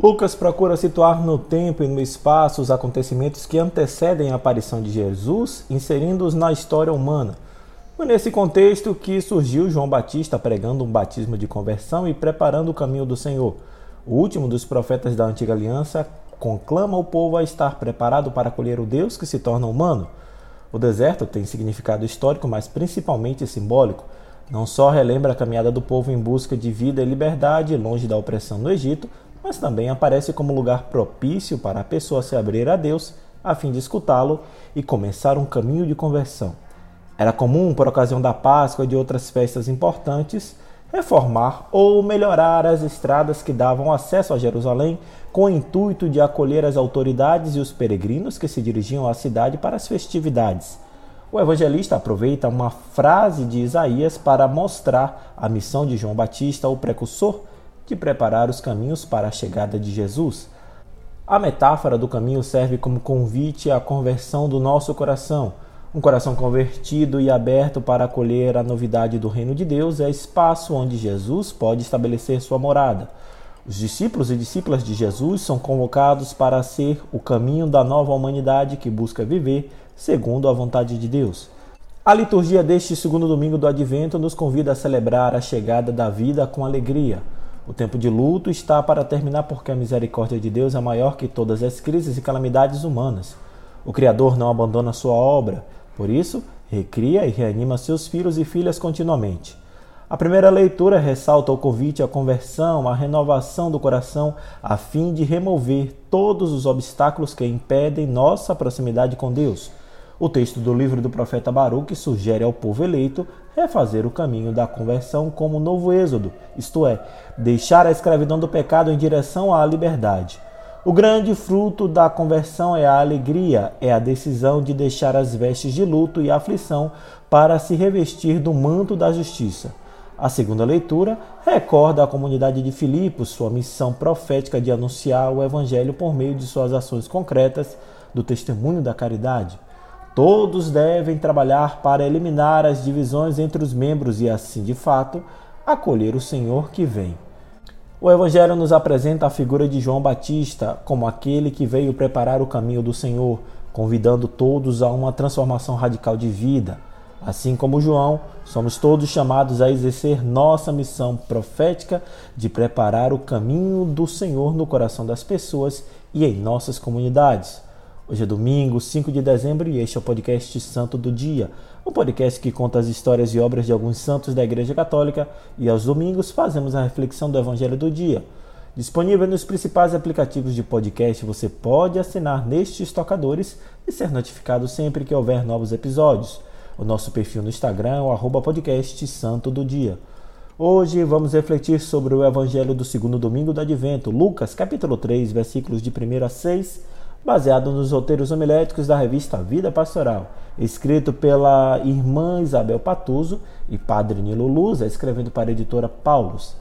Lucas procura situar no tempo e no espaço os acontecimentos que antecedem a aparição de Jesus, inserindo-os na história humana. Foi nesse contexto que surgiu João Batista pregando um batismo de conversão e preparando o caminho do Senhor. O último dos profetas da antiga aliança conclama o povo a estar preparado para acolher o Deus que se torna humano. O deserto tem significado histórico, mas principalmente simbólico. Não só relembra a caminhada do povo em busca de vida e liberdade longe da opressão no Egito, mas também aparece como lugar propício para a pessoa se abrir a Deus a fim de escutá-lo e começar um caminho de conversão. Era comum, por ocasião da Páscoa e de outras festas importantes, reformar ou melhorar as estradas que davam acesso a Jerusalém com o intuito de acolher as autoridades e os peregrinos que se dirigiam à cidade para as festividades. O evangelista aproveita uma frase de Isaías para mostrar a missão de João Batista, o precursor, de preparar os caminhos para a chegada de Jesus. A metáfora do caminho serve como convite à conversão do nosso coração um coração convertido e aberto para acolher a novidade do reino de Deus é espaço onde Jesus pode estabelecer sua morada. Os discípulos e discípulas de Jesus são convocados para ser o caminho da nova humanidade que busca viver segundo a vontade de Deus. A liturgia deste segundo domingo do Advento nos convida a celebrar a chegada da vida com alegria. O tempo de luto está para terminar porque a misericórdia de Deus é maior que todas as crises e calamidades humanas. O Criador não abandona sua obra, por isso, recria e reanima seus filhos e filhas continuamente. A primeira leitura ressalta o convite à conversão, à renovação do coração, a fim de remover todos os obstáculos que impedem nossa proximidade com Deus. O texto do livro do profeta Baruque sugere ao povo eleito refazer o caminho da conversão como novo êxodo, isto é, deixar a escravidão do pecado em direção à liberdade. O grande fruto da conversão é a alegria, é a decisão de deixar as vestes de luto e aflição para se revestir do manto da justiça. A segunda leitura recorda a comunidade de Filipos sua missão profética de anunciar o evangelho por meio de suas ações concretas do testemunho da caridade. Todos devem trabalhar para eliminar as divisões entre os membros e assim, de fato, acolher o Senhor que vem. O Evangelho nos apresenta a figura de João Batista como aquele que veio preparar o caminho do Senhor, convidando todos a uma transformação radical de vida. Assim como João, somos todos chamados a exercer nossa missão profética de preparar o caminho do Senhor no coração das pessoas e em nossas comunidades. Hoje é domingo, 5 de dezembro, e este é o podcast Santo do Dia, um podcast que conta as histórias e obras de alguns santos da Igreja Católica e aos domingos fazemos a reflexão do Evangelho do Dia. Disponível nos principais aplicativos de podcast, você pode assinar nestes tocadores e ser notificado sempre que houver novos episódios. O nosso perfil no Instagram é o podcast Santo do Dia. Hoje vamos refletir sobre o Evangelho do segundo domingo do Advento, Lucas capítulo 3, versículos de 1 a 6 baseado nos roteiros homiléticos da revista Vida Pastoral, escrito pela irmã Isabel Patuso e padre Nilo Luza, escrevendo para a editora Paulus.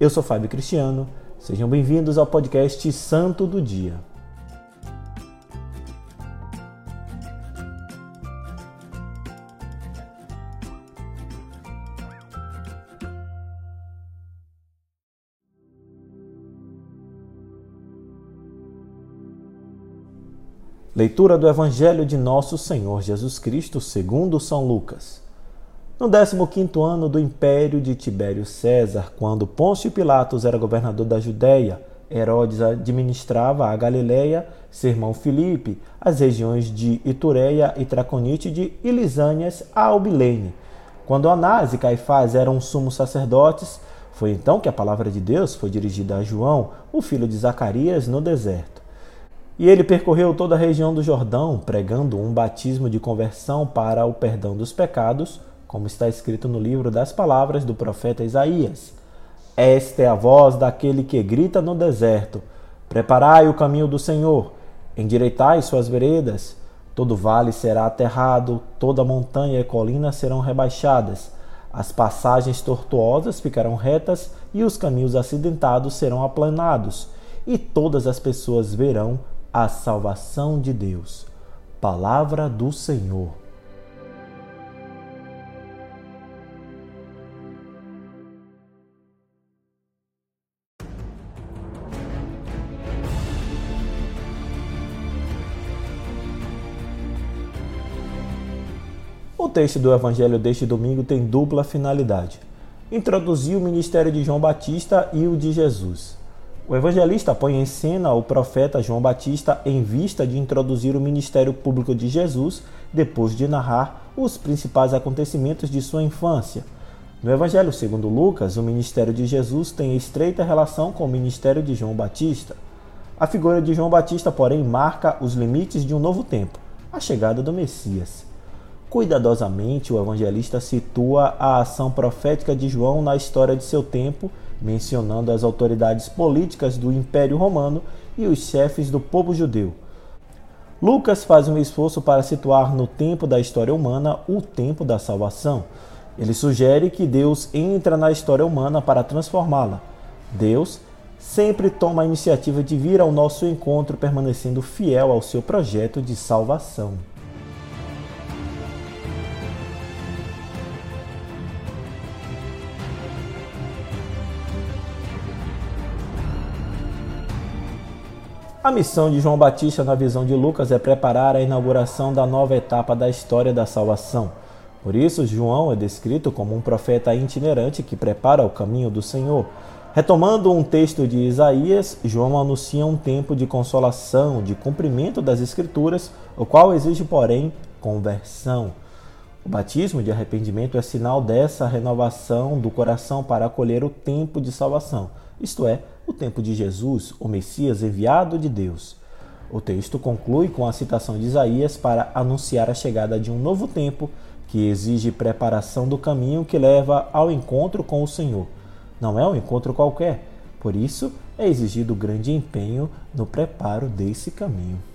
Eu sou Fábio Cristiano, sejam bem-vindos ao podcast Santo do Dia. Leitura do Evangelho de Nosso Senhor Jesus Cristo segundo São Lucas. No 15 ano do império de Tibério César, quando Pôncio Pilatos era governador da Judéia, Herodes administrava a Galiléia, seu irmão Filipe, as regiões de Itureia e Traconítide e Lisânias a Albilene. Quando Anás e Caifás eram sumos sacerdotes, foi então que a palavra de Deus foi dirigida a João, o filho de Zacarias, no deserto. E ele percorreu toda a região do Jordão, pregando um batismo de conversão para o perdão dos pecados, como está escrito no livro das palavras do profeta Isaías. Esta é a voz daquele que grita no deserto: Preparai o caminho do Senhor, endireitai suas veredas. Todo vale será aterrado, toda montanha e colina serão rebaixadas. As passagens tortuosas ficarão retas e os caminhos acidentados serão aplanados, e todas as pessoas verão a salvação de Deus. Palavra do Senhor. O texto do Evangelho deste domingo tem dupla finalidade: introduzir o ministério de João Batista e o de Jesus. O evangelista põe em cena o profeta João Batista em vista de introduzir o ministério público de Jesus, depois de narrar os principais acontecimentos de sua infância. No Evangelho segundo Lucas, o ministério de Jesus tem estreita relação com o ministério de João Batista. A figura de João Batista, porém, marca os limites de um novo tempo, a chegada do Messias. Cuidadosamente, o evangelista situa a ação profética de João na história de seu tempo mencionando as autoridades políticas do Império Romano e os chefes do povo judeu. Lucas faz um esforço para situar no tempo da história humana o tempo da salvação. Ele sugere que Deus entra na história humana para transformá-la. Deus sempre toma a iniciativa de vir ao nosso encontro, permanecendo fiel ao seu projeto de salvação. A missão de João Batista, na visão de Lucas, é preparar a inauguração da nova etapa da história da salvação. Por isso, João é descrito como um profeta itinerante que prepara o caminho do Senhor. Retomando um texto de Isaías, João anuncia um tempo de consolação, de cumprimento das Escrituras, o qual exige, porém, conversão. O batismo de arrependimento é sinal dessa renovação do coração para acolher o tempo de salvação, isto é, o tempo de Jesus, o Messias enviado de Deus. O texto conclui com a citação de Isaías para anunciar a chegada de um novo tempo que exige preparação do caminho que leva ao encontro com o Senhor. Não é um encontro qualquer, por isso é exigido grande empenho no preparo desse caminho.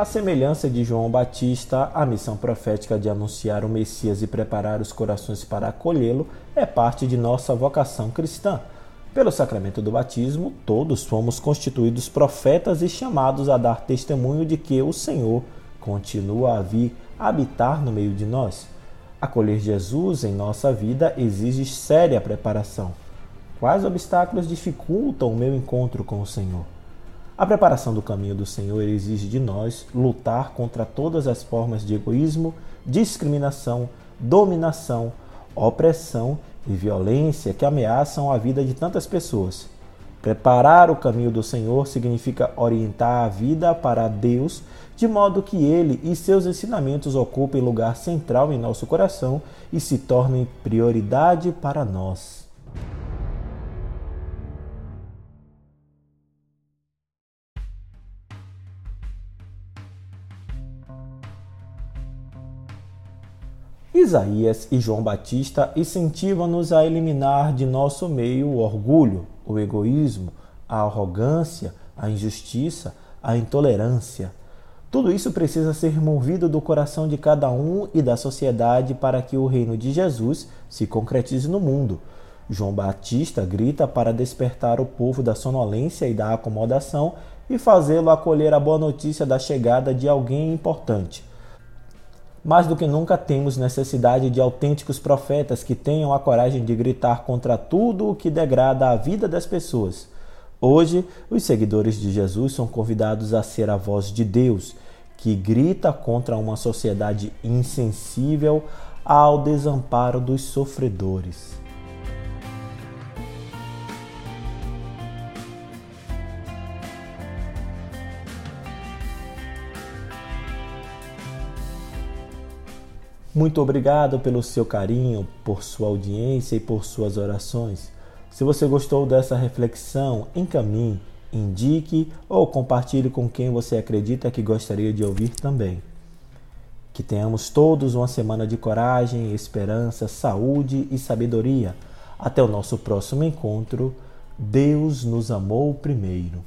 A semelhança de João Batista, a missão profética de anunciar o Messias e preparar os corações para acolhê-lo é parte de nossa vocação cristã. Pelo sacramento do batismo, todos fomos constituídos profetas e chamados a dar testemunho de que o Senhor continua a vir habitar no meio de nós. Acolher Jesus em nossa vida exige séria preparação. Quais obstáculos dificultam o meu encontro com o Senhor? A preparação do caminho do Senhor exige de nós lutar contra todas as formas de egoísmo, discriminação, dominação, opressão e violência que ameaçam a vida de tantas pessoas. Preparar o caminho do Senhor significa orientar a vida para Deus, de modo que Ele e seus ensinamentos ocupem lugar central em nosso coração e se tornem prioridade para nós. Isaías e João Batista incentivam-nos a eliminar de nosso meio o orgulho, o egoísmo, a arrogância, a injustiça, a intolerância. Tudo isso precisa ser removido do coração de cada um e da sociedade para que o reino de Jesus se concretize no mundo. João Batista grita para despertar o povo da sonolência e da acomodação e fazê-lo acolher a boa notícia da chegada de alguém importante mais do que nunca temos necessidade de autênticos profetas que tenham a coragem de gritar contra tudo o que degrada a vida das pessoas. Hoje, os seguidores de Jesus são convidados a ser a voz de Deus, que grita contra uma sociedade insensível ao desamparo dos sofredores. Muito obrigado pelo seu carinho, por sua audiência e por suas orações. Se você gostou dessa reflexão, encaminhe, indique ou compartilhe com quem você acredita que gostaria de ouvir também. Que tenhamos todos uma semana de coragem, esperança, saúde e sabedoria. Até o nosso próximo encontro. Deus nos amou primeiro.